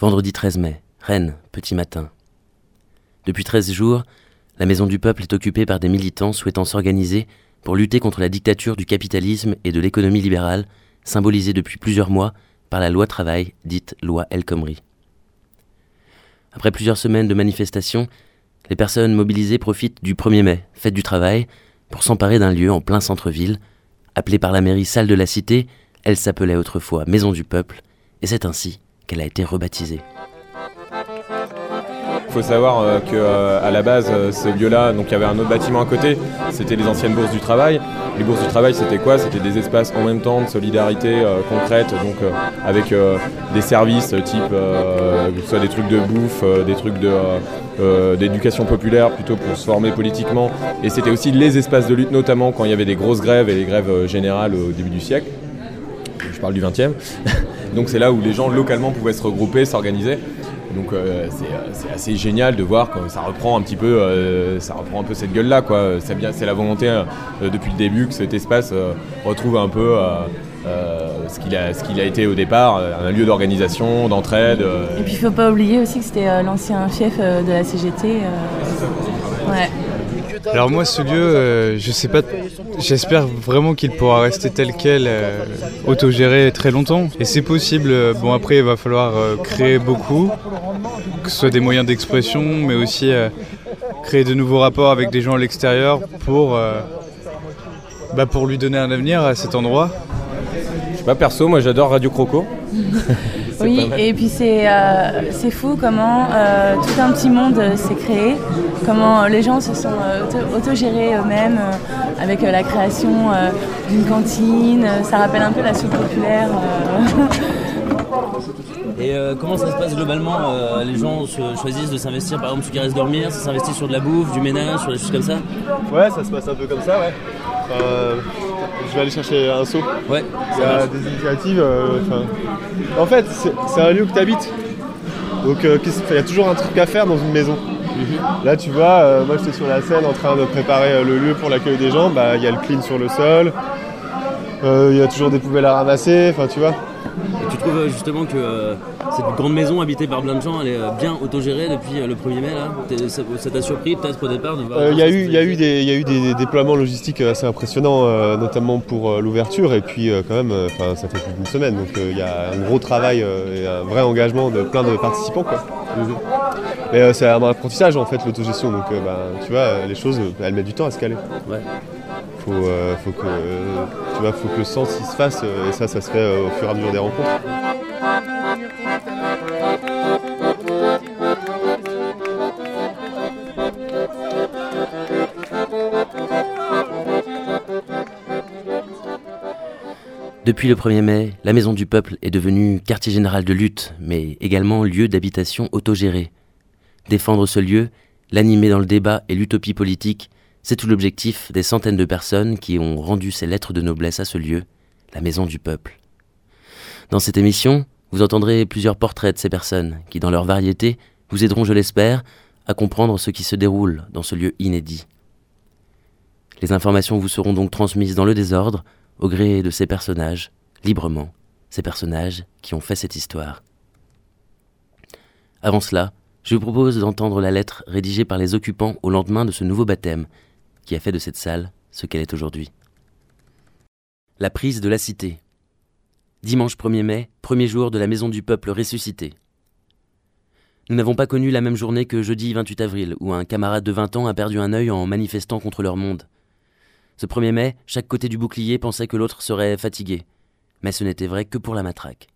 Vendredi 13 mai, Rennes, petit matin. Depuis 13 jours, la Maison du Peuple est occupée par des militants souhaitant s'organiser pour lutter contre la dictature du capitalisme et de l'économie libérale, symbolisée depuis plusieurs mois par la loi travail dite loi El Khomri. Après plusieurs semaines de manifestations, les personnes mobilisées profitent du 1er mai, fête du travail, pour s'emparer d'un lieu en plein centre-ville. Appelée par la mairie salle de la cité, elle s'appelait autrefois Maison du Peuple, et c'est ainsi qu'elle a été rebaptisée. Il faut savoir euh, qu'à euh, la base, euh, ce lieu-là, il y avait un autre bâtiment à côté, c'était les anciennes bourses du travail. Les bourses du travail, c'était quoi? C'était des espaces en même temps de solidarité concrète, donc avec des services type, que ce soit des trucs de bouffe, des trucs d'éducation populaire plutôt pour se former politiquement. Et c'était aussi les espaces de lutte, notamment quand il y avait des grosses grèves et les grèves générales au début du siècle. Je parle du 20e. donc c'est là où les gens localement pouvaient se regrouper, s'organiser. Donc euh, euh, c'est assez génial de voir que ça reprend un petit peu, euh, ça reprend un peu cette gueule-là. C'est bien, c'est la volonté depuis le début que cet espace retrouve un peu ce qu'il a, ce qu'il a été au départ, un lieu d'organisation, d'entraide. Et puis il faut pas oublier aussi que c'était l'ancien chef de la CGT. Ouais. Alors moi, ce lieu, euh, je sais pas, j'espère vraiment qu'il pourra rester tel quel, euh, autogéré très longtemps. Et c'est possible. Bon, après, il va falloir euh, créer beaucoup, que ce soit des moyens d'expression, mais aussi créer de nouveaux rapports avec des gens à l'extérieur pour, bah, pour lui donner un avenir à cet endroit. Je sais pas, perso, moi j'adore Radio Croco. Oui, et puis euh, c'est fou comment euh, tout un petit monde s'est créé, comment les gens se sont euh, autogérés eux-mêmes avec la création d'une cantine. Ça rappelle un peu la soupe populaire. Et comment ça se passe globalement Les gens choisissent de s'investir par exemple sur qui reste dormir, ça s'investit sur de la bouffe, du ménage, sur des choses comme ça? Ouais, ça se passe un peu comme ça, ouais je vais aller chercher un seau. Ouais. Il y a des initiatives. Euh, en fait, c'est un lieu que tu habites. Donc euh, il y a toujours un truc à faire dans une maison. Mhm. Là, tu vois, euh, moi j'étais sur la scène en train de préparer le lieu pour l'accueil des gens. Bah, il y a le clean sur le sol. Il y a toujours des poubelles à ramasser. Enfin, tu vois. Et tu trouves justement que cette grande maison habitée par plein de gens, elle est euh, bien autogérée depuis euh, le 1er mai. Là? Ça t'a surpris peut-être au départ de voir Il y, a eu, y, a eu des, y a eu des déploiements logistiques assez impressionnants, euh, notamment pour l'ouverture. Et puis quand même, ça fait plus d'une semaine. Donc il y a un gros travail et un vrai engagement de plein de participants. Quoi. Mais c'est un apprentissage en fait l'autogestion. Donc bah, tu vois, les choses, elles mettent du temps à se caler. Ouais. Faut, faut, que, tu vois, faut que le sens il se fasse et ça, ça se fait au fur et à mesure des rencontres. Depuis le 1er mai, la Maison du Peuple est devenue quartier général de lutte, mais également lieu d'habitation autogéré. Défendre ce lieu, l'animer dans le débat et l'utopie politique, c'est tout l'objectif des centaines de personnes qui ont rendu ces lettres de noblesse à ce lieu, la Maison du Peuple. Dans cette émission, vous entendrez plusieurs portraits de ces personnes qui, dans leur variété, vous aideront, je l'espère, à comprendre ce qui se déroule dans ce lieu inédit. Les informations vous seront donc transmises dans le désordre, au gré de ces personnages, librement, ces personnages qui ont fait cette histoire. Avant cela, je vous propose d'entendre la lettre rédigée par les occupants au lendemain de ce nouveau baptême, qui a fait de cette salle ce qu'elle est aujourd'hui. La prise de la cité. Dimanche 1er mai, premier jour de la Maison du Peuple ressuscité. Nous n'avons pas connu la même journée que jeudi 28 avril, où un camarade de 20 ans a perdu un œil en manifestant contre leur monde. Ce 1er mai, chaque côté du bouclier pensait que l'autre serait fatigué. Mais ce n'était vrai que pour la matraque.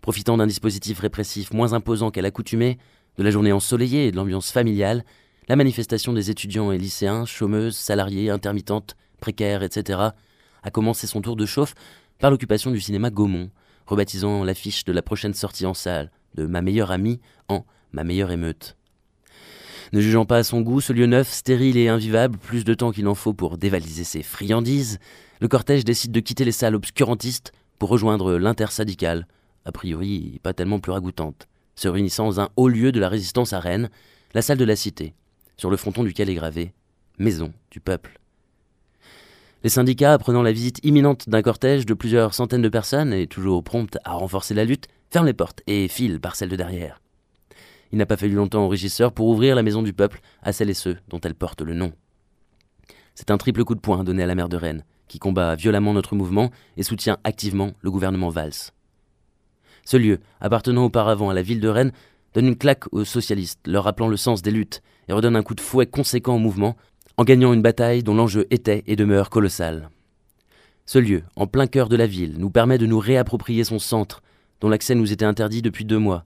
Profitant d'un dispositif répressif moins imposant qu'à l'accoutumée, de la journée ensoleillée et de l'ambiance familiale, la manifestation des étudiants et lycéens, chômeuses, salariés, intermittentes, précaires, etc., a commencé son tour de chauffe par l'occupation du cinéma Gaumont, rebaptisant l'affiche de la prochaine sortie en salle de Ma meilleure amie en Ma meilleure émeute. Ne jugeant pas à son goût ce lieu neuf, stérile et invivable, plus de temps qu'il en faut pour dévaliser ses friandises, le cortège décide de quitter les salles obscurantistes pour rejoindre l'intersyndicale, a priori pas tellement plus ragoûtante, se réunissant dans un haut lieu de la résistance à Rennes, la salle de la Cité, sur le fronton duquel est gravé Maison du peuple. Les syndicats, apprenant la visite imminente d'un cortège de plusieurs centaines de personnes et toujours promptes à renforcer la lutte, ferme les portes et file par celle de derrière. Il n'a pas fallu longtemps au régisseur pour ouvrir la maison du peuple à celles et ceux dont elle porte le nom. C'est un triple coup de poing donné à la mère de Rennes, qui combat violemment notre mouvement et soutient activement le gouvernement Valls. Ce lieu, appartenant auparavant à la ville de Rennes, donne une claque aux socialistes, leur rappelant le sens des luttes, et redonne un coup de fouet conséquent au mouvement, en gagnant une bataille dont l'enjeu était et demeure colossal. Ce lieu, en plein cœur de la ville, nous permet de nous réapproprier son centre, dont l'accès nous était interdit depuis deux mois.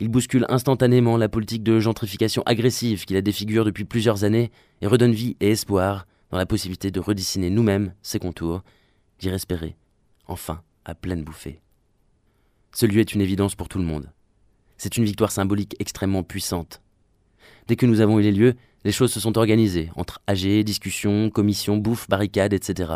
Il bouscule instantanément la politique de gentrification agressive qui la défigure depuis plusieurs années et redonne vie et espoir dans la possibilité de redessiner nous-mêmes ses contours, d'y respirer, enfin, à pleine bouffée. Ce lieu est une évidence pour tout le monde. C'est une victoire symbolique extrêmement puissante. Dès que nous avons eu les lieux, les choses se sont organisées, entre AG, discussions, commissions, bouffe, barricades, etc.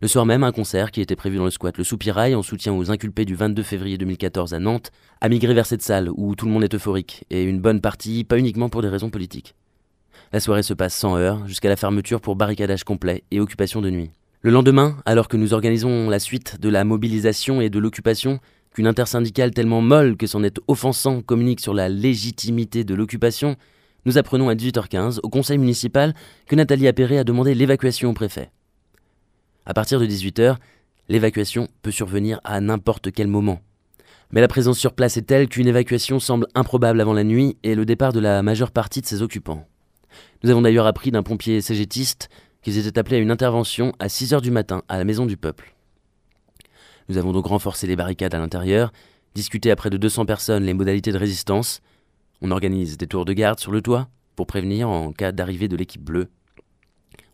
Le soir même, un concert qui était prévu dans le squat Le Soupirail en soutien aux inculpés du 22 février 2014 à Nantes a migré vers cette salle où tout le monde est euphorique, et une bonne partie pas uniquement pour des raisons politiques. La soirée se passe sans heure, jusqu'à la fermeture pour barricadage complet et occupation de nuit. Le lendemain, alors que nous organisons la suite de la mobilisation et de l'occupation, qu'une intersyndicale tellement molle que c'en est offensant communique sur la légitimité de l'occupation, nous apprenons à 18h15 au conseil municipal que Nathalie Appéré a demandé l'évacuation au préfet. À partir de 18h, l'évacuation peut survenir à n'importe quel moment. Mais la présence sur place est telle qu'une évacuation semble improbable avant la nuit et le départ de la majeure partie de ses occupants. Nous avons d'ailleurs appris d'un pompier cégétiste qu'ils étaient appelés à une intervention à 6 h du matin à la Maison du Peuple. Nous avons donc renforcé les barricades à l'intérieur, discuté à près de 200 personnes les modalités de résistance. On organise des tours de garde sur le toit pour prévenir en cas d'arrivée de l'équipe bleue.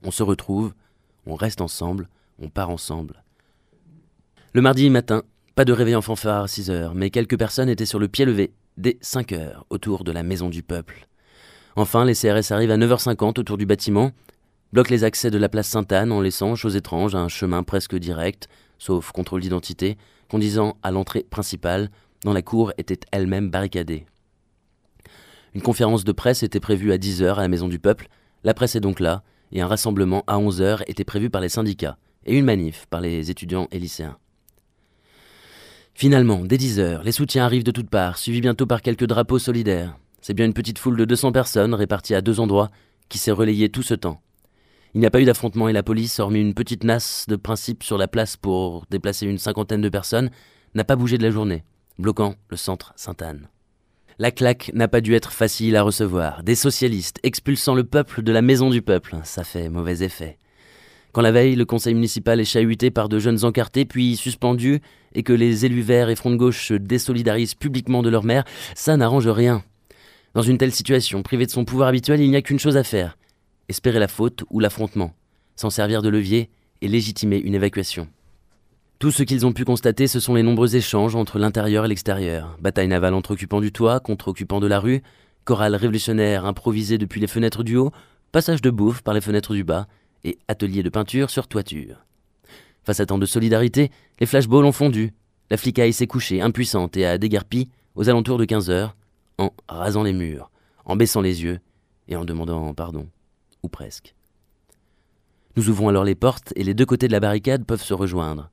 On se retrouve, on reste ensemble, on part ensemble. Le mardi matin, pas de réveil en fanfare à 6 heures, mais quelques personnes étaient sur le pied levé dès 5 heures autour de la Maison du Peuple. Enfin, les CRS arrivent à 9h50 autour du bâtiment, bloquent les accès de la place Sainte-Anne en laissant, chose étrange, un chemin presque direct, sauf contrôle d'identité, conduisant à l'entrée principale, dont la cour était elle-même barricadée. Une conférence de presse était prévue à 10h à la Maison du Peuple, la presse est donc là, et un rassemblement à 11h était prévu par les syndicats, et une manif par les étudiants et lycéens. Finalement, dès 10h, les soutiens arrivent de toutes parts, suivis bientôt par quelques drapeaux solidaires. C'est bien une petite foule de 200 personnes réparties à deux endroits qui s'est relayée tout ce temps. Il n'y a pas eu d'affrontement et la police, hormis une petite nasse de principe sur la place pour déplacer une cinquantaine de personnes, n'a pas bougé de la journée, bloquant le centre Sainte-Anne. La claque n'a pas dû être facile à recevoir. Des socialistes expulsant le peuple de la maison du peuple, ça fait mauvais effet. Quand la veille, le conseil municipal est chahuté par de jeunes encartés, puis suspendu, et que les élus verts et Front de gauche se désolidarisent publiquement de leur maire, ça n'arrange rien. Dans une telle situation, privé de son pouvoir habituel, il n'y a qu'une chose à faire espérer la faute ou l'affrontement, s'en servir de levier et légitimer une évacuation. Tout ce qu'ils ont pu constater, ce sont les nombreux échanges entre l'intérieur et l'extérieur. Bataille navale entre occupants du toit contre occupants de la rue, chorale révolutionnaire improvisée depuis les fenêtres du haut, passage de bouffe par les fenêtres du bas, et atelier de peinture sur toiture. Face à tant de solidarité, les flashballs ont fondu. La flicaille s'est couchée, impuissante et a déguerpi aux alentours de 15 heures, en rasant les murs, en baissant les yeux et en demandant pardon, ou presque. Nous ouvrons alors les portes et les deux côtés de la barricade peuvent se rejoindre.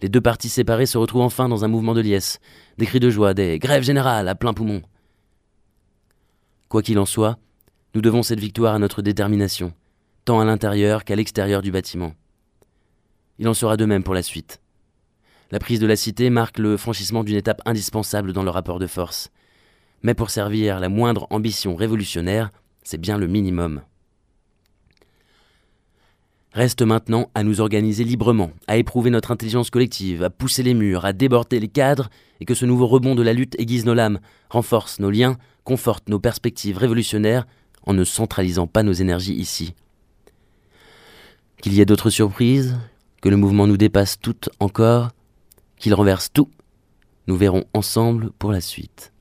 Les deux parties séparées se retrouvent enfin dans un mouvement de liesse, des cris de joie, des grèves générales à plein poumon. Quoi qu'il en soit, nous devons cette victoire à notre détermination, tant à l'intérieur qu'à l'extérieur du bâtiment. Il en sera de même pour la suite. La prise de la cité marque le franchissement d'une étape indispensable dans le rapport de force, mais pour servir la moindre ambition révolutionnaire, c'est bien le minimum. Reste maintenant à nous organiser librement, à éprouver notre intelligence collective, à pousser les murs, à déborder les cadres, et que ce nouveau rebond de la lutte aiguise nos lames, renforce nos liens, conforte nos perspectives révolutionnaires, en ne centralisant pas nos énergies ici. Qu'il y ait d'autres surprises, que le mouvement nous dépasse toutes encore, qu'il renverse tout, nous verrons ensemble pour la suite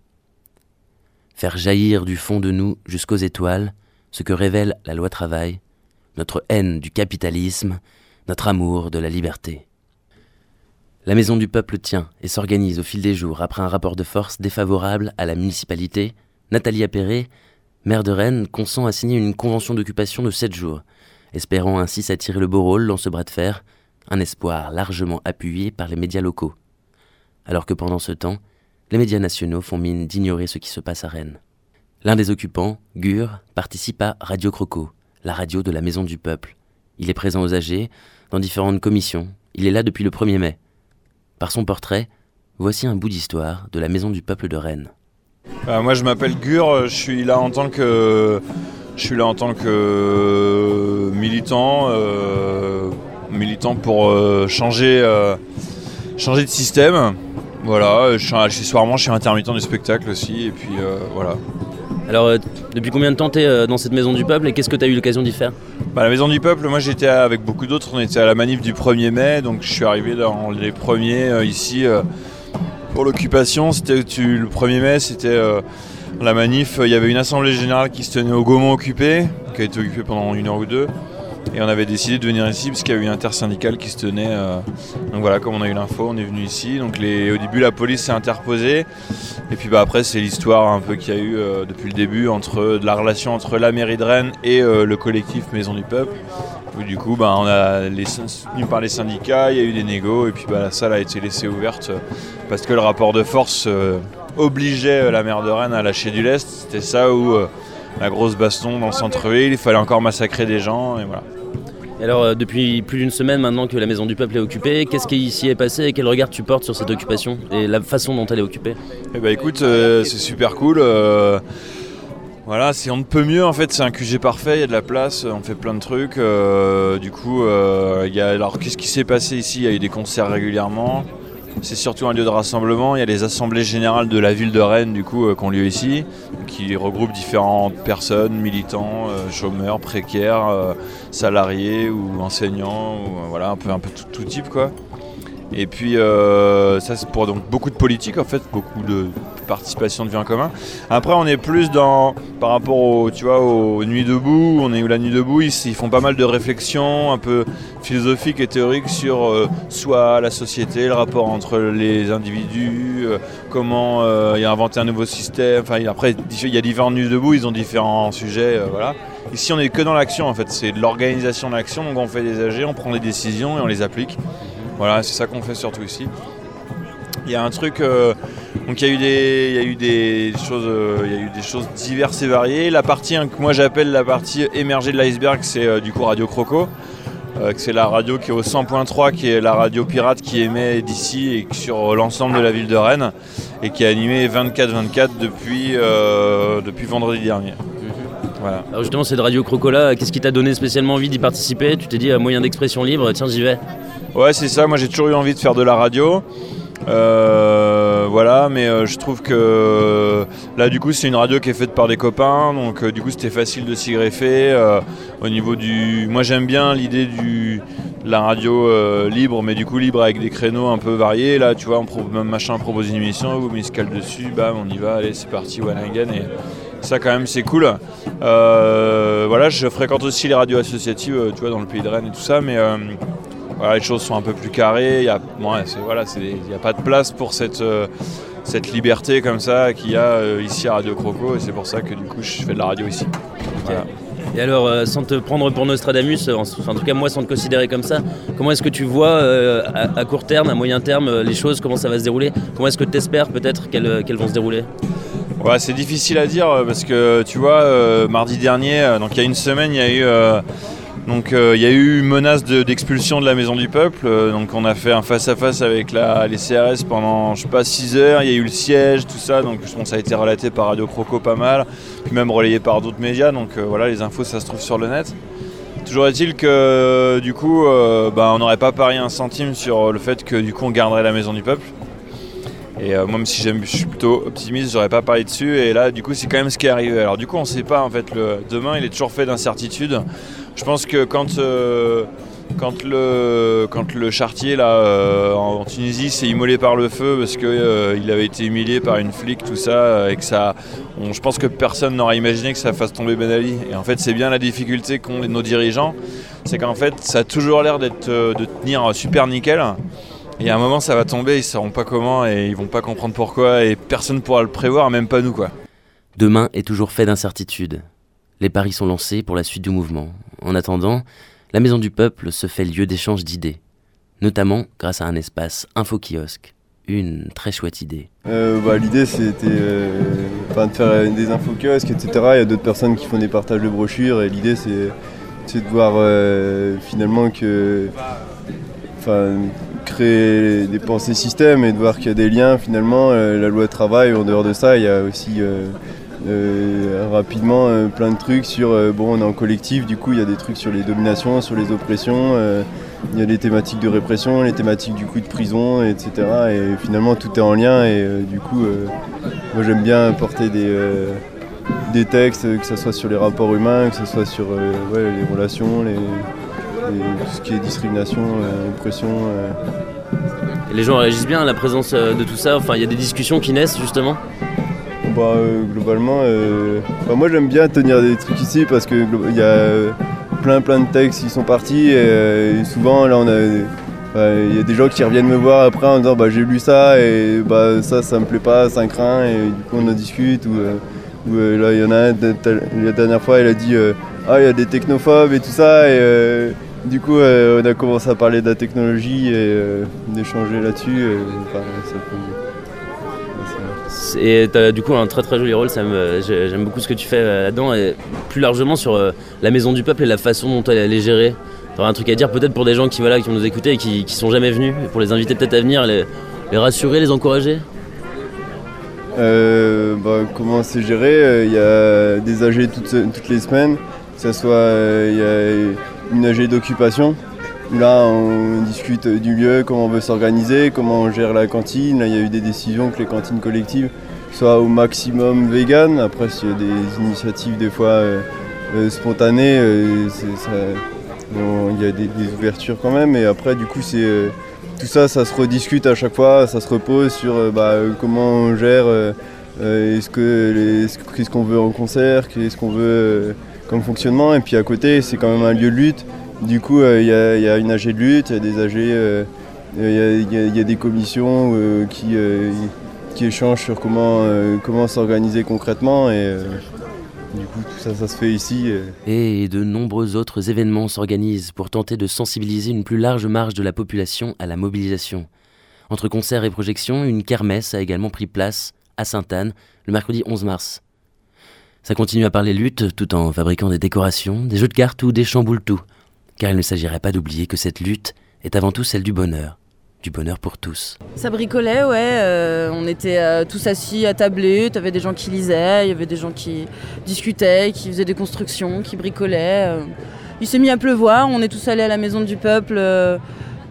faire jaillir du fond de nous jusqu'aux étoiles ce que révèle la loi travail, notre haine du capitalisme, notre amour de la liberté. La Maison du Peuple tient et s'organise au fil des jours après un rapport de force défavorable à la municipalité. Nathalie Appéré, maire de Rennes, consent à signer une convention d'occupation de sept jours, espérant ainsi s'attirer le beau rôle dans ce bras de fer, un espoir largement appuyé par les médias locaux. alors que pendant ce temps, les médias nationaux font mine d'ignorer ce qui se passe à Rennes. L'un des occupants, Gur, participe à Radio Croco, la radio de la Maison du Peuple. Il est présent aux AG, dans différentes commissions. Il est là depuis le 1er mai. Par son portrait, voici un bout d'histoire de la Maison du Peuple de Rennes. Euh, moi, je m'appelle Gur, je suis là en tant que, je suis là en tant que militant, euh, militant pour euh, changer, changer de système. Voilà, je suis, accessoirement, je suis intermittent du spectacle aussi, et puis voilà. Alors, euh, depuis combien de temps tu es euh, dans cette maison du peuple et qu'est-ce que tu as eu l'occasion d'y faire? Bah, La maison du peuple, moi j'étais avec beaucoup d'autres, on était à la manif du 1er mai, donc je suis arrivé dans les premiers euh, ici pour l'occupation. C'était le 1er mai, c'était la manif, il y avait une assemblée générale qui se tenait au Gaumont occupé, qui a été occupée pendant une heure ou deux. Et on avait décidé de venir ici parce qu'il y a eu une intersyndicale qui se tenait. Euh, donc voilà, comme on a eu l'info, on est venu ici. Donc au début, la police s'est interposée. Et puis bah, après, c'est l'histoire un peu qu'il y a eu euh, depuis le début entre de la relation entre la mairie de Rennes et euh, le collectif Maison du Peuple. Où, du coup, bah, on a les, soutenu par les syndicats, il y a eu des négos. Et puis bah, la salle a été laissée ouverte parce que le rapport de force obligeait la maire de Rennes à lâcher du lest. C'était ça où la grosse baston dans le centre-ville, il fallait encore massacrer des gens. Et voilà alors, euh, depuis plus d'une semaine maintenant que la Maison du Peuple est occupée, qu'est-ce qui s'y est passé et quel regard tu portes sur cette occupation et la façon dont elle est occupée? Eh ben écoute, euh, c'est super cool. Euh, voilà, c'est on ne peut mieux en fait, c'est un QG parfait, il y a de la place, on fait plein de trucs. du coup, il y a, alors qu'est-ce qui s'est passé ici? Il y a eu des concerts régulièrement. C'est surtout un lieu de rassemblement. Il y a les assemblées générales de la ville de Rennes, du coup, qui ont lieu ici, qui regroupent différentes personnes, militants, chômeurs, précaires, salariés ou enseignants, voilà, un peu, un peu tout, type quoi. Et puis euh, ça c'est pour donc beaucoup de politique en fait, beaucoup de participation de vie en commun. Après on est plus dans par rapport au tu vois aux nuits debout, on est où la nuit debout, ils, ils, font pas mal de réflexions un peu philosophiques et théoriques sur euh, soit la société, le rapport entre les individus, euh, comment a inventé un nouveau système. Enfin après il y a différentes nuits debout, ils ont différents sujets, voilà. Ici, on n'est que dans l'action en fait. C'est de l'organisation de l'action. Donc, on fait des AG, on prend des décisions et on les applique. Voilà, c'est ça qu'on fait surtout ici. Il y a un truc. Euh, donc, il y, a eu des, il y a eu des choses, euh, il y a eu des choses diverses et variées. La partie hein, que moi j'appelle la partie émergée de l'iceberg, c'est euh, du coup Radio Croco. c'est la radio qui est au 100.3, qui est la radio pirate qui émet d'ici et sur l'ensemble de la ville de Rennes et qui est animée 24-24 depuis, depuis vendredi dernier. Alors justement, cette radio Crocola, qu'est-ce qui t'a donné spécialement envie d'y participer? Tu t'es dit, à moyen d'expression libre, tiens, j'y vais. Ouais, c'est ça. Moi, j'ai toujours eu envie de faire de la radio. Euh, voilà, mais euh, je trouve que là, du coup, c'est une radio qui est faite par des copains, donc euh, du coup, c'était facile de s'y greffer. au niveau du, moi, j'aime bien l'idée du la radio libre, mais du coup libre avec des créneaux un peu variés. Là, tu vois, on machin propose une émission, vous mettez dessus, bam, on y va, allez, c'est parti, one again. Et ça, quand même, c'est cool. voilà, je fréquente aussi les radios associatives, tu vois, dans le pays de Rennes et tout ça, mais les choses sont un peu plus carrées. Il n'y a, voilà, a pas de place pour cette, euh, cette liberté comme ça qu'il y a euh, ici à Radio Croco. Et c'est pour ça que du coup, je fais de la radio ici. Et alors, euh, sans te prendre pour Nostradamus, en, en, tout cas moi sans te considérer comme ça, comment est-ce que tu vois à, court terme, à moyen terme, les choses, comment ça va se dérouler? Comment est-ce que tu espères peut-être qu'elles vont se dérouler? Ouais, c'est difficile à dire parce que tu vois, mardi dernier, donc il y a une semaine, il y a eu donc euh, il y a eu une menace d'expulsion de, la Maison du Peuple. Euh, donc on a fait un face-à-face avec les CRS pendant je sais pas 6 heures. Il y a eu le siège, tout ça. Donc je pense que ça a été relaté par Radio Croco pas mal, puis même relayé par d'autres médias. Donc euh, voilà, les infos ça se trouve sur le net. Toujours est-il que du coup, bah, on n'aurait pas parié un centime sur le fait que du coup on garderait la Maison du Peuple. Et moi, même si je suis plutôt optimiste, j'aurais pas parlé dessus. Et là, du coup, c'est quand même ce qui est arrivé. Alors, du coup, on sait pas en fait. Demain, il est toujours fait d'incertitudes. Je pense que quand, euh, quand, le, quand le chartier là, euh, en Tunisie s'est immolé par le feu parce qu'il euh, avait été humilié par une flic, tout ça, et que ça. je pense que personne n'aurait imaginé que ça fasse tomber Ben Ali. Et en fait, c'est bien la difficulté qu'ont nos dirigeants, c'est qu'en fait, ça a toujours l'air d'être de tenir super nickel. Et à un moment, ça va tomber, ils ne sauront pas comment et ils vont pas comprendre pourquoi, et personne ne pourra le prévoir, même pas nous, quoi. Demain est toujours fait d'incertitudes. Les paris sont lancés pour la suite du mouvement. En attendant, la Maison du Peuple se fait lieu d'échange d'idées, notamment grâce à un espace info-kiosque, une très chouette idée. Euh, bah, L'idée c'était euh, de faire des infokiosques, etc. Il y a d'autres personnes qui font des partages de brochures et l'idée c'est de voir euh, finalement que créer des pensées systèmes et de voir qu'il y a des liens finalement. la loi travail, en dehors de ça, il y a aussi rapidement plein de trucs sur bon on est en collectif, du coup il y a des trucs sur les dominations, sur les oppressions il y a les thématiques de répression, les thématiques du coup de prison, etc. Et finalement tout est en lien et euh, du coup euh, moi j'aime bien porter des, euh, des textes, que ce soit sur les rapports humains, que ce soit sur les relations, les, tout ce qui est discrimination, oppression. les gens réagissent bien à la présence de tout ça, enfin il y a des discussions qui naissent justement bah, globalement, bah, moi j'aime bien tenir des trucs ici parce que il y a plein plein de textes qui sont partis et, souvent là on a il y a des gens qui reviennent me voir après en disant bah, j'ai lu ça et bah, ça ça me plaît pas, ça craint et du coup on en discute ou, euh, euh, là il y en a un la dernière fois elle a dit euh, ah il y a des technophobes et tout ça et du coup on a commencé à parler de la technologie et d'échanger là-dessus et tu as du coup un très très joli rôle, j'aime beaucoup ce que tu fais euh, là-dedans, et plus largement sur euh, la maison du peuple et la façon dont elle est gérée. Tu un truc à dire peut-être pour des gens qui, voilà, qui vont nous écouter et qui, qui sont jamais venus, et pour les inviter peut-être à venir, les, rassurer, les encourager? Euh, bah, Comment c'est géré? Il y a des AG toutes, toutes les semaines, ce soit a une AG d'occupation Là, on discute du lieu, comment on veut s'organiser, comment on gère la cantine. Là, il y a eu des décisions que les cantines collectives soient au maximum vegan. Après, s'il y a des initiatives des fois euh, euh, spontanées, euh, il y a des, ouvertures quand même. Et après, du coup, c'est tout ça, ça se rediscute à chaque fois, ça se repose sur bah, comment on gère, est-ce qu'est-ce qu'on veut en concert, qu'est-ce qu'on veut comme fonctionnement. Et puis à côté, c'est quand même un lieu de lutte. Du coup, euh, il y, a une AG de lutte, il y a des AG, euh, il y, a des commissions euh, qui, qui échangent sur comment, comment s'organiser concrètement. Et, du coup, tout ça, ça se fait ici. Et de nombreux autres événements s'organisent pour tenter de sensibiliser une plus large marge de la population à la mobilisation. Entre concerts et projections, une kermesse a également pris place à Sainte-Anne le mercredi 11 mars. Ça continue à parler lutte tout en fabriquant des décorations, des jeux de cartes ou des chamboule-tout car il ne s'agirait pas d'oublier que cette lutte est avant tout celle du bonheur, du bonheur pour tous. Ça bricolait, ouais. Euh, on était euh, tous assis à tabler. avais des gens qui lisaient, il y avait des gens qui discutaient, qui faisaient des constructions, qui bricolaient. Euh. Il s'est mis à pleuvoir. On est tous allés à la maison du peuple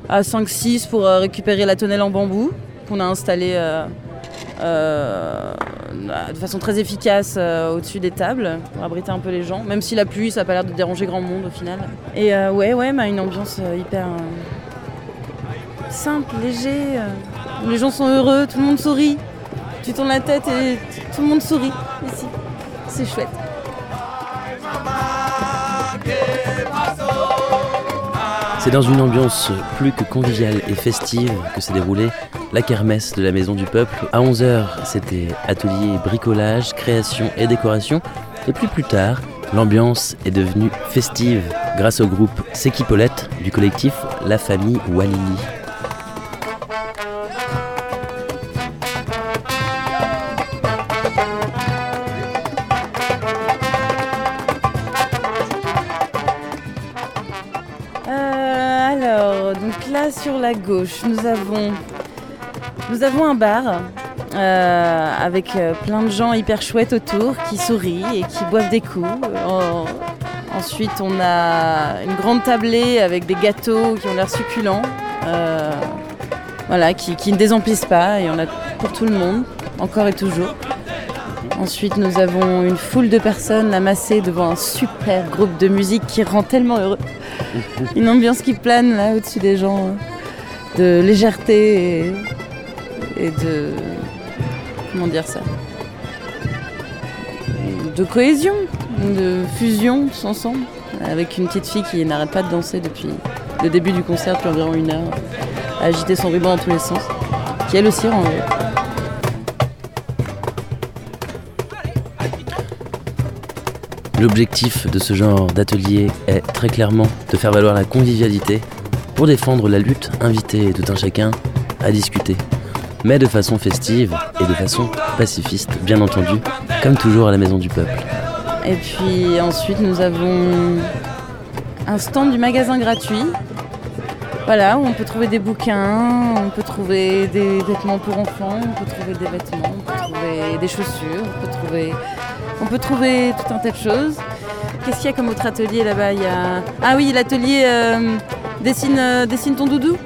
à 5-6 pour récupérer la tonnelle en bambou qu'on a installée de façon très efficace euh, au-dessus des tables pour abriter un peu les gens. Même si la pluie, ça n'a pas l'air de déranger grand monde au final. Et euh, ouais, ouais, mais une ambiance hyper simple, léger. les gens sont heureux, tout le monde sourit. Tu tournes la tête et tout le monde sourit ici. C'est chouette. C'est dans une ambiance plus que conviviale et festive que s'est déroulée la kermesse de la Maison du Peuple. À 11h, c'était atelier bricolage, création et décoration. Et puis plus tard, l'ambiance est devenue festive grâce au groupe Paulette du collectif La Famille Walini. Sur la gauche, nous avons, nous avons un bar euh, avec euh, plein de gens hyper chouettes autour qui sourient et qui boivent des coups. ensuite, on a une grande tablée avec des gâteaux qui ont l'air succulents, euh, voilà, qui, qui, ne désemplissent pas et on a pour tout le monde, encore et toujours. Ensuite, nous avons une foule de personnes amassées devant un super groupe de musique qui rend tellement heureux. Une ambiance qui plane là au-dessus des gens, de légèreté et, de. Comment dire ça? De cohésion, de fusion tous ensemble, avec une petite fille qui n'arrête pas de danser depuis le début du concert, depuis environ une heure, à agiter son ruban dans tous les sens, qui elle aussi rend L'objectif de ce genre d'atelier est très clairement de faire valoir la convivialité pour défendre la lutte, inviter tout un chacun à discuter. mais de façon festive et de façon pacifiste, bien entendu, comme toujours à la Maison du Peuple. Et puis ensuite, nous avons un stand du magasin gratuit. Voilà, où on peut trouver des bouquins, on peut trouver des vêtements pour enfants, on peut trouver des vêtements, on peut trouver des chaussures, on peut trouver, on peut trouver tout un tas de choses. Qu'est-ce qu'il y a comme autre atelier là-bas. Ah oui, l'atelier euh, dessine, euh, dessine ton doudou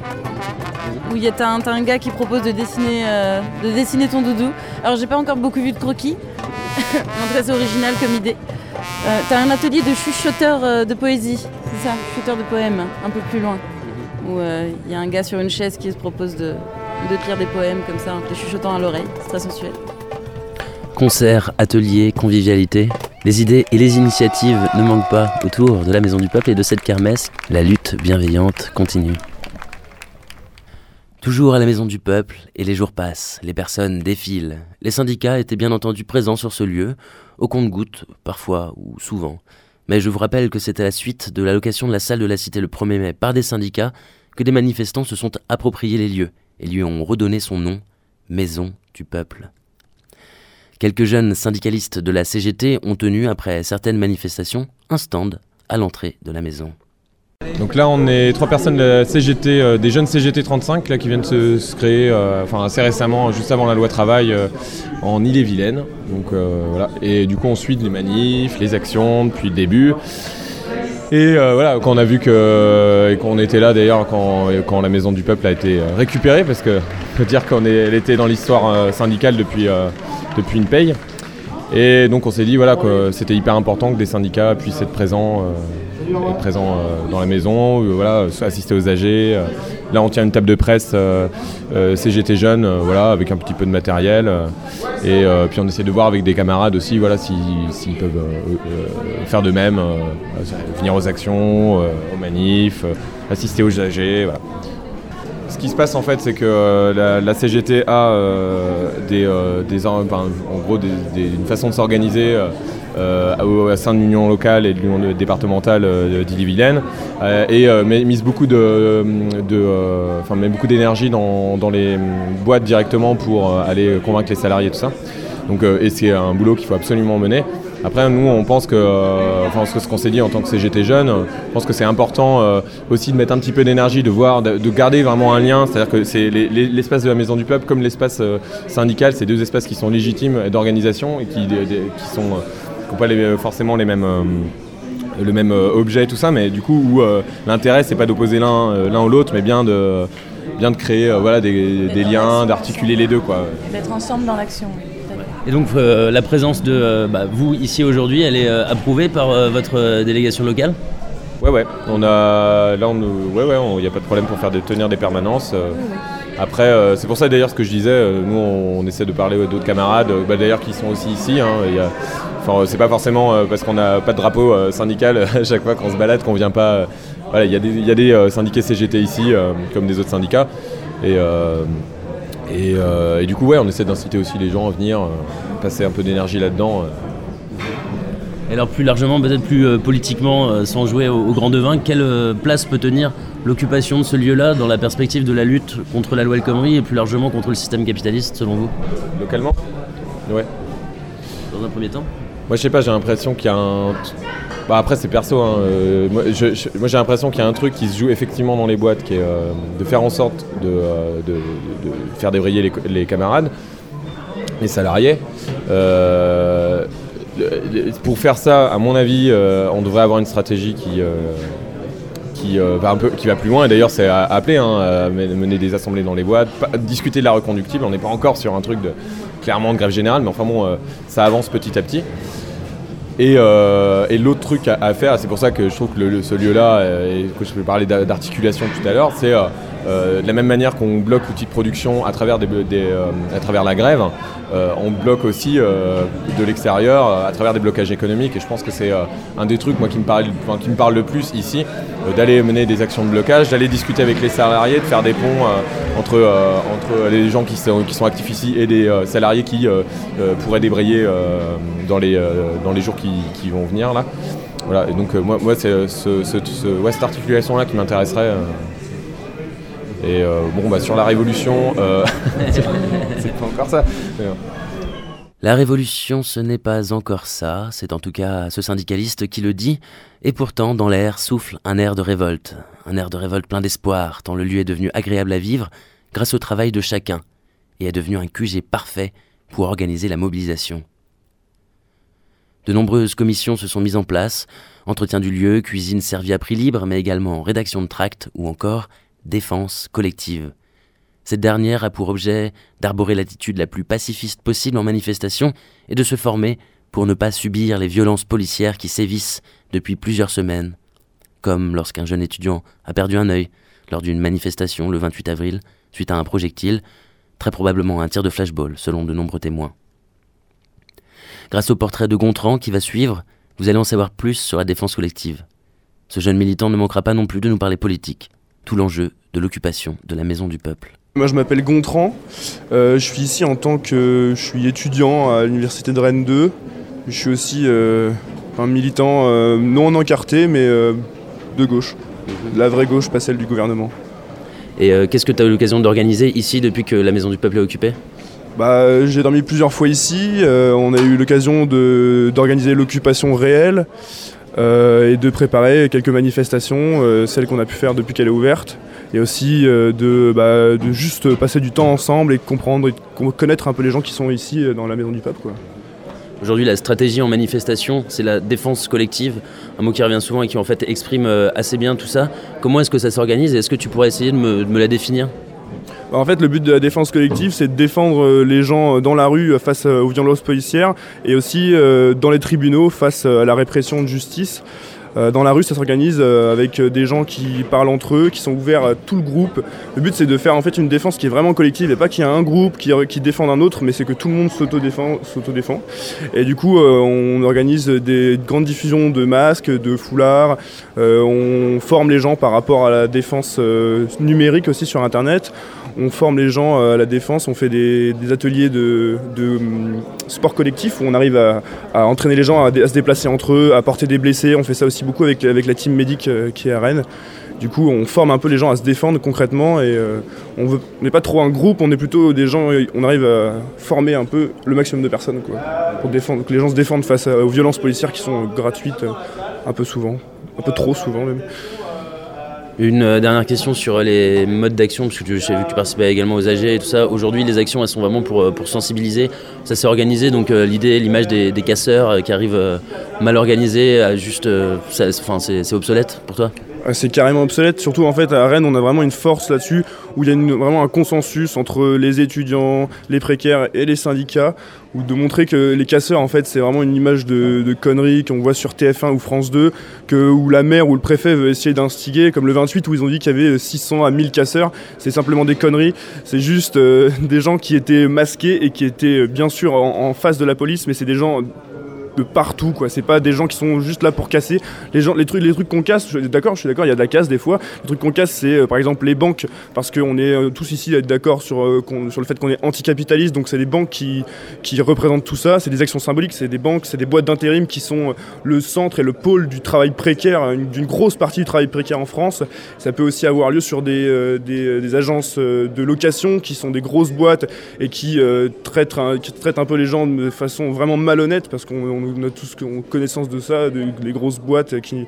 où il y a un, gars qui propose de dessiner, euh, de dessiner ton doudou. Alors j'ai pas encore beaucoup vu de croquis, original comme idée. T'as un atelier de chuchoteur de poésie, c'est ça, chuchoteur de poèmes, un peu plus loin. Où il y a un gars sur une chaise qui se propose de, de lire des poèmes comme ça, en chuchotant à l'oreille. C'est très sensuel. Concerts, ateliers, convivialité, les idées et les initiatives ne manquent pas autour de la Maison du Peuple et de cette kermesse. La lutte bienveillante continue. Toujours à la maison du peuple, et les jours passent, les personnes défilent. Les syndicats étaient bien entendu présents sur ce lieu, au compte-gouttes, parfois ou souvent. Mais je vous rappelle que c'est à la suite de l'allocation de la salle de la Cité le 1er mai par des syndicats que des manifestants se sont appropriés les lieux et lui ont redonné son nom, Maison du Peuple. Quelques jeunes syndicalistes de la CGT ont tenu, après certaines manifestations, un stand à l'entrée de la maison. Donc là, on est trois personnes de la CGT, euh, des jeunes CGT 35 là, qui viennent se, se créer euh, assez récemment, juste avant la loi travail, euh, en Ille-et-Vilaine. Donc voilà. Et du coup, on suit les manifs, les actions depuis le début. Et voilà, quand on a vu que, qu'on était là d'ailleurs quand, la Maison du Peuple a été récupérée, parce que peut dire qu'on était dans l'histoire syndicale depuis, depuis une paye. Et donc on s'est dit voilà, que c'était hyper important que des syndicats puissent être présents être présent euh, dans la maison, euh, voilà, assister aux âgés. Euh. Là, on tient une table de presse CGT Jeunes, voilà, avec un petit peu de matériel. et puis on essaie de voir avec des camarades aussi, voilà, s'ils peuvent faire de même, venir aux actions, aux manifs, assister aux âgés. Ce qui se passe en fait, c'est que la, CGT a des, en gros une façon de s'organiser au, sein de l'union locale et de l'union départementale euh, d'Ille-et-Vilaine euh, et mise beaucoup de, enfin, met beaucoup d'énergie dans, les boîtes directement pour aller convaincre les salariés et tout ça. Donc, et c'est un boulot qu'il faut absolument mener. Après, nous, on pense que, ce qu'on s'est dit en tant que CGT jeune, je pense que c'est important aussi de mettre un petit peu d'énergie, de voir, de, garder vraiment un lien. C'est-à-dire que c'est l'espace de la Maison du Peuple comme l'espace syndical, c'est deux espaces qui sont légitimes d'organisation et qui sont qui n'ont pas les, forcément les mêmes euh, le même euh, objet, tout ça, mais du coup où euh, l'intérêt c'est pas d'opposer l'un l'un ou l'autre, mais bien de bien de créer voilà des, liens, d'articuler les deux quoi. D'être ensemble dans l'action. Et donc la présence de bah, vous ici aujourd'hui, elle est approuvée par votre délégation locale? Ouais ouais, on a là on ouais ouais, il n'y a pas de problème pour faire de tenir des permanences. Après, c'est pour ça d'ailleurs ce que je disais, nous on, essaie de parler d'autres camarades, bah, d'ailleurs qui sont aussi ici. Hein, Enfin, c'est pas forcément euh, parce qu'on n'a pas de drapeau euh, syndical à chaque fois qu'on se balade qu'on vient pas. Euh, voilà, il y a des, y a des syndiqués CGT ici, comme des autres syndicats. Et, et, du coup, ouais, on essaie d'inciter aussi les gens à venir, passer un peu d'énergie là-dedans. Et alors plus largement, peut-être plus politiquement, sans jouer au, grand devin, quelle place peut tenir l'occupation de ce lieu-là dans la perspective de la lutte contre la loi El Khomri et plus largement contre le système capitaliste, selon vous? Localement? Ouais. Dans un premier temps moi, je sais pas, j'ai l'impression qu'il y a un. Bah, après, c'est perso. Hein, euh, moi, j'ai l'impression qu'il y a un truc qui se joue effectivement dans les boîtes, qui est euh, de faire en sorte de, euh, faire débrayer les, camarades, les salariés. pour faire ça, à mon avis, on devrait avoir une stratégie qui. Va, un peu, qui va plus loin, et d'ailleurs c'est appelé hein, à mener des assemblées dans les boîtes, discuter de la reconductible, on n'est pas encore sur un truc de, clairement de grève générale, mais enfin bon, ça avance petit à petit. Euh, et, l'autre truc à, faire, c'est pour ça que je trouve que ce lieu-là, euh, et que je peux parler d'articulation tout à l'heure, c'est euh, de la même manière qu'on bloque l'outil de production à travers, travers la grève, on bloque aussi de l'extérieur à travers des blocages économiques. Et je pense que c'est un des trucs moi, qui, me parle, le plus ici, d'aller mener des actions de blocage, d'aller discuter avec les salariés, de faire des ponts entre, les gens qui sont, actifs ici et des salariés qui pourraient débrayer dans, les, jours qui vont venir là. Voilà, et donc euh, moi, c'est euh, ce, cette articulation-là qui m'intéresserait. Euh. Et bon, bah, sur la révolution, c'est pas encore ça. La révolution, ce n'est pas encore ça, c'est en tout cas ce syndicaliste qui le dit, et pourtant dans l'air souffle un air de révolte, un air de révolte plein d'espoir, tant le lieu est devenu agréable à vivre grâce au travail de chacun, et est devenu un QG parfait pour organiser la mobilisation. De nombreuses commissions se sont mises en place, entretien du lieu, cuisine servie à prix libre, mais également rédaction de tracts ou encore défense collective. Cette dernière a pour objet d'arborer l'attitude la plus pacifiste possible en manifestation et de se former pour ne pas subir les violences policières qui sévissent depuis plusieurs semaines, comme lorsqu'un jeune étudiant a perdu un œil lors d'une manifestation le 28 avril suite à un projectile, très probablement un tir de flashball selon de nombreux témoins. Grâce au portrait de Gontran qui va suivre, vous allez en savoir plus sur la défense collective. Ce jeune militant ne manquera pas non plus de nous parler politique, tout l'enjeu de l'occupation de la maison du peuple. Moi je m'appelle Gontran, euh, je suis ici en tant que je suis étudiant à l'université de Rennes 2. Je suis aussi euh, un militant euh, non encarté mais de gauche, la vraie gauche, pas celle du gouvernement. Et qu'est-ce que tu as eu l'occasion d'organiser ici depuis que la maison du peuple est occupée? Bah, J'ai dormi plusieurs fois ici, on a eu l'occasion d'organiser l'occupation réelle et de préparer quelques manifestations, celles qu'on a pu faire depuis qu'elle est ouverte et aussi euh, de, bah, de, juste passer du temps ensemble et comprendre connaître un peu les gens qui sont ici euh, dans la Maison du Peuple. Quoi. Aujourd'hui, la stratégie en manifestation, c'est la défense collective, un mot qui revient souvent et qui en fait exprime euh, assez bien tout ça. Comment est-ce que ça s'organise et est-ce que tu pourrais essayer de me, la définir? En fait, le but de la défense collective, c'est de défendre les gens dans la rue face aux violences policières et aussi dans les tribunaux face à la répression de justice. Euh, dans la rue, ça s'organise euh, avec euh, des gens qui parlent entre eux, qui sont ouverts à tout le groupe. Le but, c'est de faire en fait une défense qui est vraiment collective et pas qu'il y a un groupe qui, qui défend un autre, mais c'est que tout le monde s'auto-défend. Et du coup, on organise des grandes diffusions de masques, de foulards. on forme les gens par rapport à la défense numérique aussi sur Internet on forme les gens à la défense, on fait des, ateliers de, hum, sport collectif où on arrive à, entraîner les gens à, se déplacer entre eux, à porter des blessés. On fait ça aussi beaucoup avec, la team médic euh, qui est à Rennes. Du coup, on forme un peu les gens à se défendre concrètement et euh, on n'est pas trop un groupe, on est plutôt des gens, on arrive à former un peu le maximum de personnes pour défendre, que les gens se défendent face aux violences policières qui sont gratuites euh, un peu souvent, un peu trop souvent même. Une euh, dernière question sur les modes d'action, parce que j'ai vu que tu participais également aux AG et tout ça. Aujourd'hui, les actions, elles sont vraiment pour, euh, sensibiliser. Ça s'est organisé, donc euh, l'idée, l'image des, casseurs qui arrivent mal organisés, juste, c'est obsolète pour toi? C'est carrément obsolète, surtout en fait à Rennes on a vraiment une force là-dessus où il y a vraiment un consensus entre les étudiants, les précaires et les syndicats, ou de montrer que les casseurs en fait c'est vraiment une image de, de connerie qu'on voit sur TF1 ou France 2, que, où la maire ou le préfet veut essayer d'instiguer, comme le 28 où ils ont dit qu'il y avait 600 à 1000 casseurs, c'est simplement des conneries, c'est juste euh, des gens qui étaient masqués et qui étaient euh, bien sûr en face de la police, mais c'est des gens partout quoi. C'est pas des gens qui sont juste là pour casser. Les gens les trucs les trucs qu'on casse d'accord je suis d'accord il y a de la casse des fois. Les trucs qu'on casse c'est euh, par exemple les banques parce qu'on est euh, tous ici d'accord sur euh, sur le fait qu'on est anticapitaliste donc c'est les banques qui qui représentent tout ça. C'est des actions symboliques c'est des banques c'est des boîtes d'intérim qui sont le centre et le pôle du travail précaire d'une grosse partie du travail précaire en France. Ça peut aussi avoir lieu sur des, des, agences de location qui sont des grosses boîtes et qui traitent un, qui traitent un peu les gens de façon vraiment malhonnête parce qu'on on a tous connaissance de ça, des grosses boîtes qui,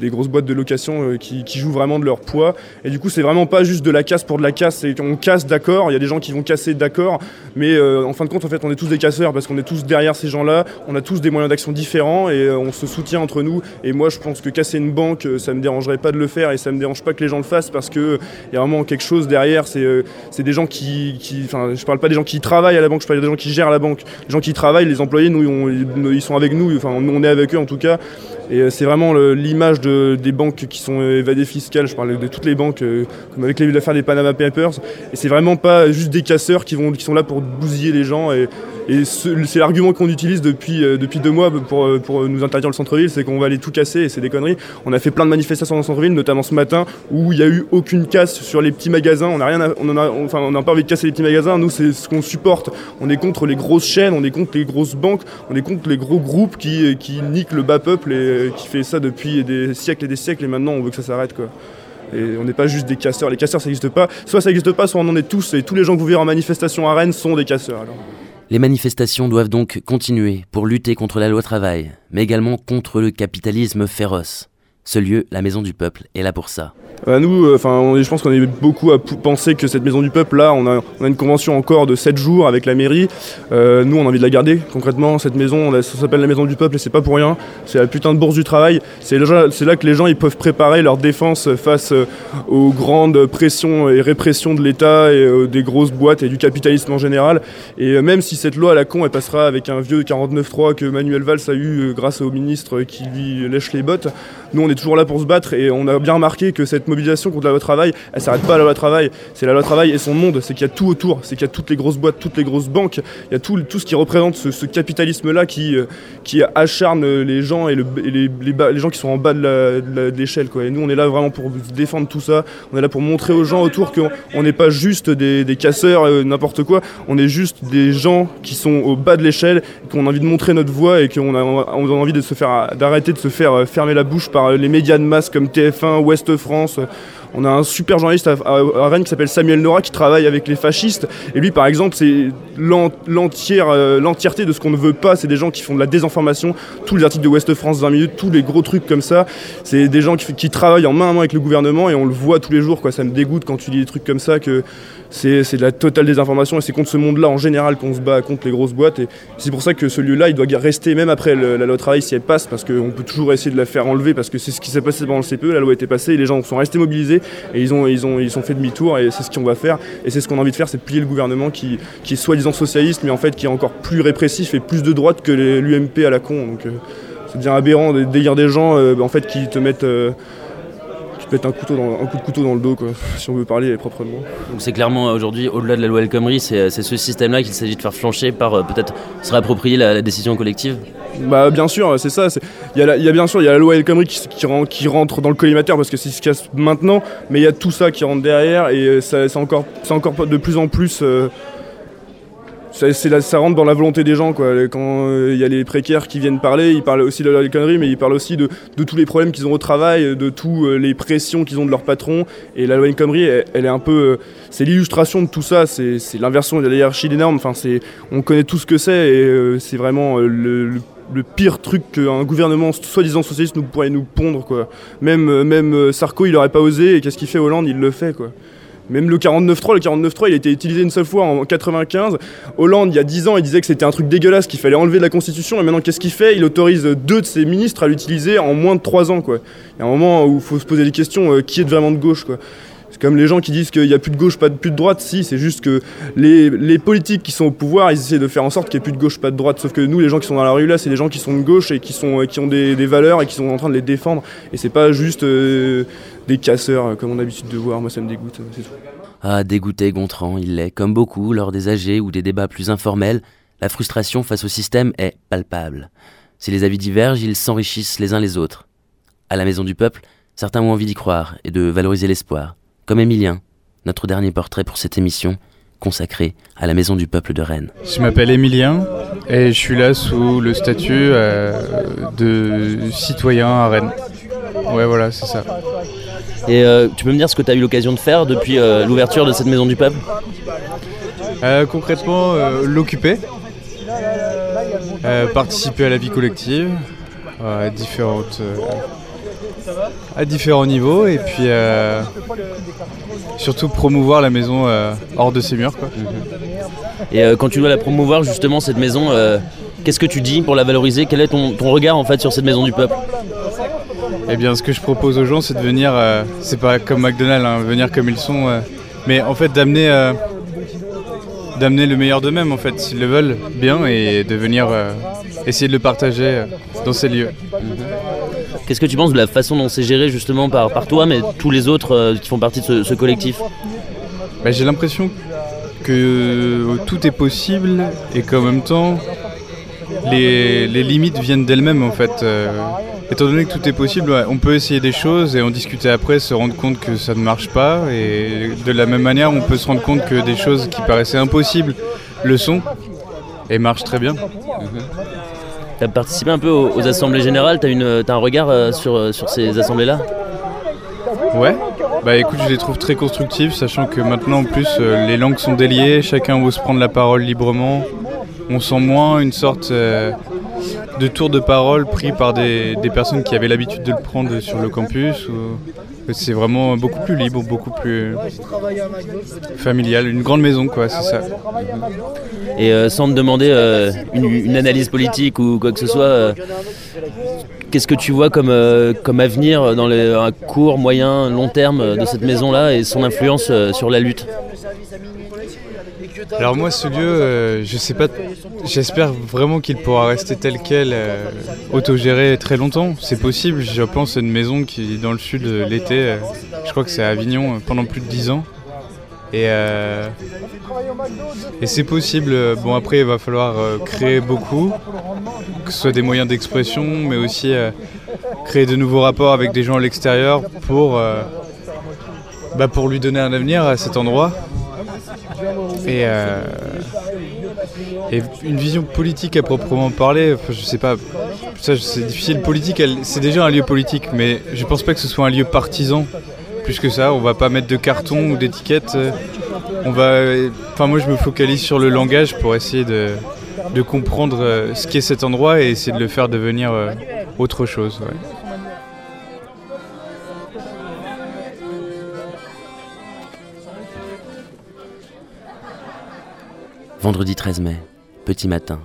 des grosses boîtes de location euh, qui, jouent vraiment de leur poids. Et du coup, c'est vraiment pas juste de la casse pour de la casse. C'est on casse, d'accord. Il y a des gens qui vont casser, d'accord. Mais euh, en fin de compte, en fait, on est tous des casseurs parce qu'on est tous derrière ces gens-là. On a tous des moyens d'action différents et euh, on se soutient entre nous. Et moi, je pense que casser une banque, ça me dérangerait pas de le faire et ça me dérange pas que les gens le fassent parce que il y a vraiment quelque chose derrière. C'est des gens qui, enfin, je parle pas des gens qui travaillent à la banque, je parle des gens qui gèrent la banque. Les gens qui travaillent, les employés, nous, ils sont avec nous. Enfin, on est avec eux en tout cas. Et euh, c'est vraiment l'image des banques qui sont évadées fiscales. Je parle de toutes les banques, euh, comme avec l'affaire des Panama Papers. Et c'est vraiment pas juste des casseurs qui, sont là pour bousiller les gens. Et, et c'est l'argument qu'on utilise depuis, euh, depuis deux mois pour, pour nous interdire le centre-ville, c'est qu'on va aller tout casser et c'est des conneries. On a fait plein de manifestations dans le centre-ville, notamment ce matin, où il n'y a eu aucune casse sur les petits magasins. On n'a rien, on a, enfin, on n'a pas envie de casser les petits magasins. Nous, c'est ce qu'on supporte. On est contre les grosses chaînes, on est contre les grosses banques, on est contre les gros groupes qui, qui niquent le bas peuple et qui fait ça depuis des siècles et des siècles. Et maintenant, on veut que ça s'arrête, quoi. Et on n'est pas juste des casseurs. Les casseurs, ça n'existe pas. Soit ça n'existe pas, soit on en est tous. Et tous les gens que vous verrez en manifestation à Rennes sont des casseurs. Les manifestations doivent donc continuer pour lutter contre la loi travail, mais également contre le capitalisme féroce. Ce lieu, la Maison du Peuple, est là pour ça. Bah, nous, euh, enfin, je pense qu'on est beaucoup à penser que cette maison du peuple, là, on a, une convention encore de 7 jours avec la mairie. Euh, nous, on a envie de la garder. Concrètement, cette maison, ça s'appelle la maison du peuple et c'est pas pour rien. C'est la putain de bourse du travail. C'est là que les gens ils peuvent préparer leur défense face euh, aux grandes pressions et répressions de l'État et des grosses boîtes et du capitalisme en général. Et même si cette loi à la con, elle passera avec un vieux 49.3 que Manuel Valls a eu grâce au ministre qui lui lèche les bottes, nous, on est toujours là pour se battre et on a bien remarqué que cette mobilisation contre la loi travail, elle s'arrête pas à la loi travail. C'est la loi travail et son monde, c'est qu'il y a tout autour, c'est qu'il y a toutes les grosses boîtes, toutes les grosses banques, il y a tout, tout ce qui représente ce, capitalisme-là qui, euh, qui acharne les gens et, les, les, gens qui sont en bas de l'échelle. Et nous, on est là vraiment pour défendre tout ça. On est là pour montrer aux gens autour qu'on n'est pas juste des, casseurs, euh, n'importe quoi. On est juste des gens qui sont au bas de l'échelle, qu'on a envie de montrer notre voix et qu'on a, on a envie de d'arrêter de se faire euh, fermer la bouche par les médias de masse comme TF1, Ouest France. On a un super journaliste à, Rennes qui s'appelle Samuel Nora qui travaille avec les fascistes. Et lui, par exemple, c'est euh, l'entièreté de ce qu'on ne veut pas. C'est des gens qui font de la désinformation. Tous les articles de Ouest France 20 minutes, tous les gros trucs comme ça. C'est des gens qui, travaillent en main à main avec le gouvernement et on le voit tous les jours. Ça me dégoûte quand tu lis des trucs comme ça que c'est de la totale désinformation et c'est contre ce monde-là en général qu'on se bat contre les grosses boîtes. Et c'est pour ça que ce lieu-là, il doit rester même après la loi travail si elle passe, parce qu'on peut toujours essayer de la faire enlever, parce que c'est ce qui s'est passé pendant le CPE, la loi était passée, les gens sont restés mobilisés et ils ont, fait demi-tour et c'est ce qu'on va faire. Et c'est ce qu'on a envie de faire, c'est plier le gouvernement qui, est soi-disant socialiste, mais en fait qui est encore plus répressif et plus de droite que l'UMP à la con. Donc euh, c'est bien aberrant de délire des gens euh, en fait qui te mettent. Euh, mettre un, couteau dans, un coup de couteau dans le dos, quoi, si on veut parler proprement. Donc c'est clairement aujourd'hui, au-delà de la loi El Khomri, c'est ce système-là qu'il s'agit de faire flancher par euh, peut-être se réapproprier la, décision collective bah bien sûr, c'est ça. Il y, a bien sûr il y a la loi El Khomri qui, qui, rentre dans le collimateur parce que c'est ce qui se casse maintenant, mais il y a tout ça qui rentre derrière et euh, c'est encore, encore de plus en plus euh, ça, rentre dans la volonté des gens. Quoi. Quand euh, il y a les précaires qui viennent parler, ils parlent aussi de la conneries, mais ils parlent aussi de, tous les problèmes qu'ils ont au travail, de toutes euh, les pressions qu'ils ont de leur patron. Et la loi connerie, elle, est un peu. Euh, c'est l'illustration de tout ça, c'est l'inversion de la hiérarchie des normes. Enfin, on connaît tout ce que c'est et c'est vraiment le, pire truc qu'un gouvernement soi-disant socialiste nous pourrait nous pondre. Quoi. Même, même Sarko, il n'aurait pas osé, et qu'est-ce qu'il fait Hollande Il le fait. Quoi. Même le 49.3, le 49.3, il a été utilisé une seule fois en 95. Hollande, il y a 10 ans, il disait que c'était un truc dégueulasse, qu'il fallait enlever de la Constitution. Et maintenant, qu'est-ce qu'il fait? Il autorise deux de ses ministres à l'utiliser en moins de 3 ans. Quoi. Il y a un moment où il faut se poser des questions euh, qui est vraiment de gauche quoi? Comme les gens qui disent qu'il n'y a plus de gauche, pas de, plus de droite. Si, c'est juste que les, politiques qui sont au pouvoir, ils essaient de faire en sorte qu'il n'y ait plus de gauche, pas de droite. Sauf que nous, les gens qui sont dans la rue là, c'est des gens qui sont de gauche et qui, sont, qui ont des, valeurs et qui sont en train de les défendre. Et c'est pas juste euh, des casseurs euh, comme on a l'habitude de voir. Moi, ça me dégoûte. Ah, dégoûté, Gontran, il l'est, comme beaucoup, lors des AG ou des débats plus informels, la frustration face au système est palpable. Si les avis divergent, ils s'enrichissent les uns les autres. À la Maison du Peuple, certains ont envie d'y croire et de valoriser l'espoir, comme Émilien, notre dernier portrait pour cette émission, consacrée à la Maison du Peuple de Rennes. Je m'appelle Émilien et je suis là sous le statut euh, de citoyen à Rennes. Ouais, voilà, c'est ça. Et euh, tu peux me dire ce que tu as eu l'occasion de faire depuis euh, l'ouverture de cette maison du peuple? Euh, Concrètement, l'occuper, participer à la vie collective à, différentes, à différents niveaux et puis surtout promouvoir la maison hors de ses murs. Et quand tu dois la promouvoir justement cette maison, qu'est-ce que tu dis pour la valoriser? Quel est ton, ton regard en fait sur cette maison du peuple? Eh bien, ce que je propose aux gens, c'est de venir, euh, c'est pas comme McDonald's, hein, venir comme ils sont, euh, mais en fait d'amener, euh, d'amener le meilleur d'eux-mêmes, en fait, s'ils le veulent, bien, et de venir essayer de le partager dans ces lieux. Qu'est-ce que tu penses de la façon dont c'est géré justement par, par toi, mais tous les autres qui font partie de ce, collectif bah, J'ai l'impression que tout est possible et qu'en même temps, les, les limites viennent d'elles-mêmes en fait. Étant donné que tout est possible, on peut essayer des choses et en discuter après, se rendre compte que ça ne marche pas. Et de la même manière, on peut se rendre compte que des choses qui paraissaient impossibles le sont et marchent très bien. Tu as participé un peu aux, assemblées générales, tu as, un regard euh, sur, euh, sur ces assemblées-là? Ouais, Bah écoute, je les trouve très constructifs, sachant que maintenant en plus euh, les langues sont déliées, chacun ose prendre la parole librement. On sent moins une sorte de tour de parole pris par des, personnes qui avaient l'habitude de le prendre sur le campus. C'est vraiment beaucoup plus libre, beaucoup plus familial, une grande maison quoi, c'est ça. Et euh, sans te demander une, analyse politique ou quoi que ce soit, qu'est-ce que tu vois comme, euh, comme avenir dans les, un court, moyen, long terme de cette maison-là et son influence euh, sur la lutte? Alors moi ce lieu, euh, je sais pas, j'espère vraiment qu'il pourra rester tel quel, autogéré très longtemps. C'est possible, je pense c'est une maison qui est dans le sud l'été, je crois que c'est à Avignon pendant plus de 10 ans. Et, c'est possible, bon après il va falloir créer beaucoup, que ce soit des moyens d'expression, mais aussi euh, créer de nouveaux rapports avec des gens à l'extérieur pour, euh, bah, pour lui donner un avenir à cet endroit. Et, euh, et une vision politique à proprement parler, je sais pas, ça c'est difficile. Politique, c'est déjà un lieu politique, mais je pense pas que ce soit un lieu partisan. Plus que ça, on va pas mettre de carton ou d'étiquettes. On va, enfin moi je me focalise sur le langage pour essayer de, de comprendre euh, ce qu'est cet endroit et essayer de le faire devenir euh, autre chose. Vendredi 13 mai, petit matin.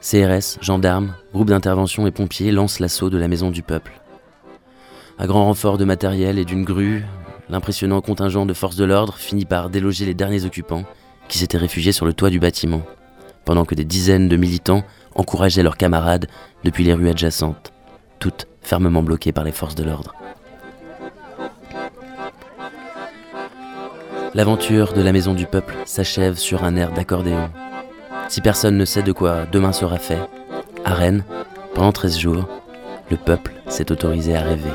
CRS, gendarmes, groupe d'intervention et pompiers lancent l'assaut de la maison du peuple. À grand renfort de matériel et d'une grue, l'impressionnant contingent de forces de l'ordre finit par déloger les derniers occupants qui s'étaient réfugiés sur le toit du bâtiment pendant que des dizaines de militants encourageaient leurs camarades depuis les rues adjacentes, toutes fermement bloquées par les forces de l'ordre. L'aventure de la Maison du Peuple s'achève sur un air d'accordéon. Si personne ne sait de quoi demain sera fait, à Rennes, pendant 13 jours, le peuple s'est autorisé à rêver.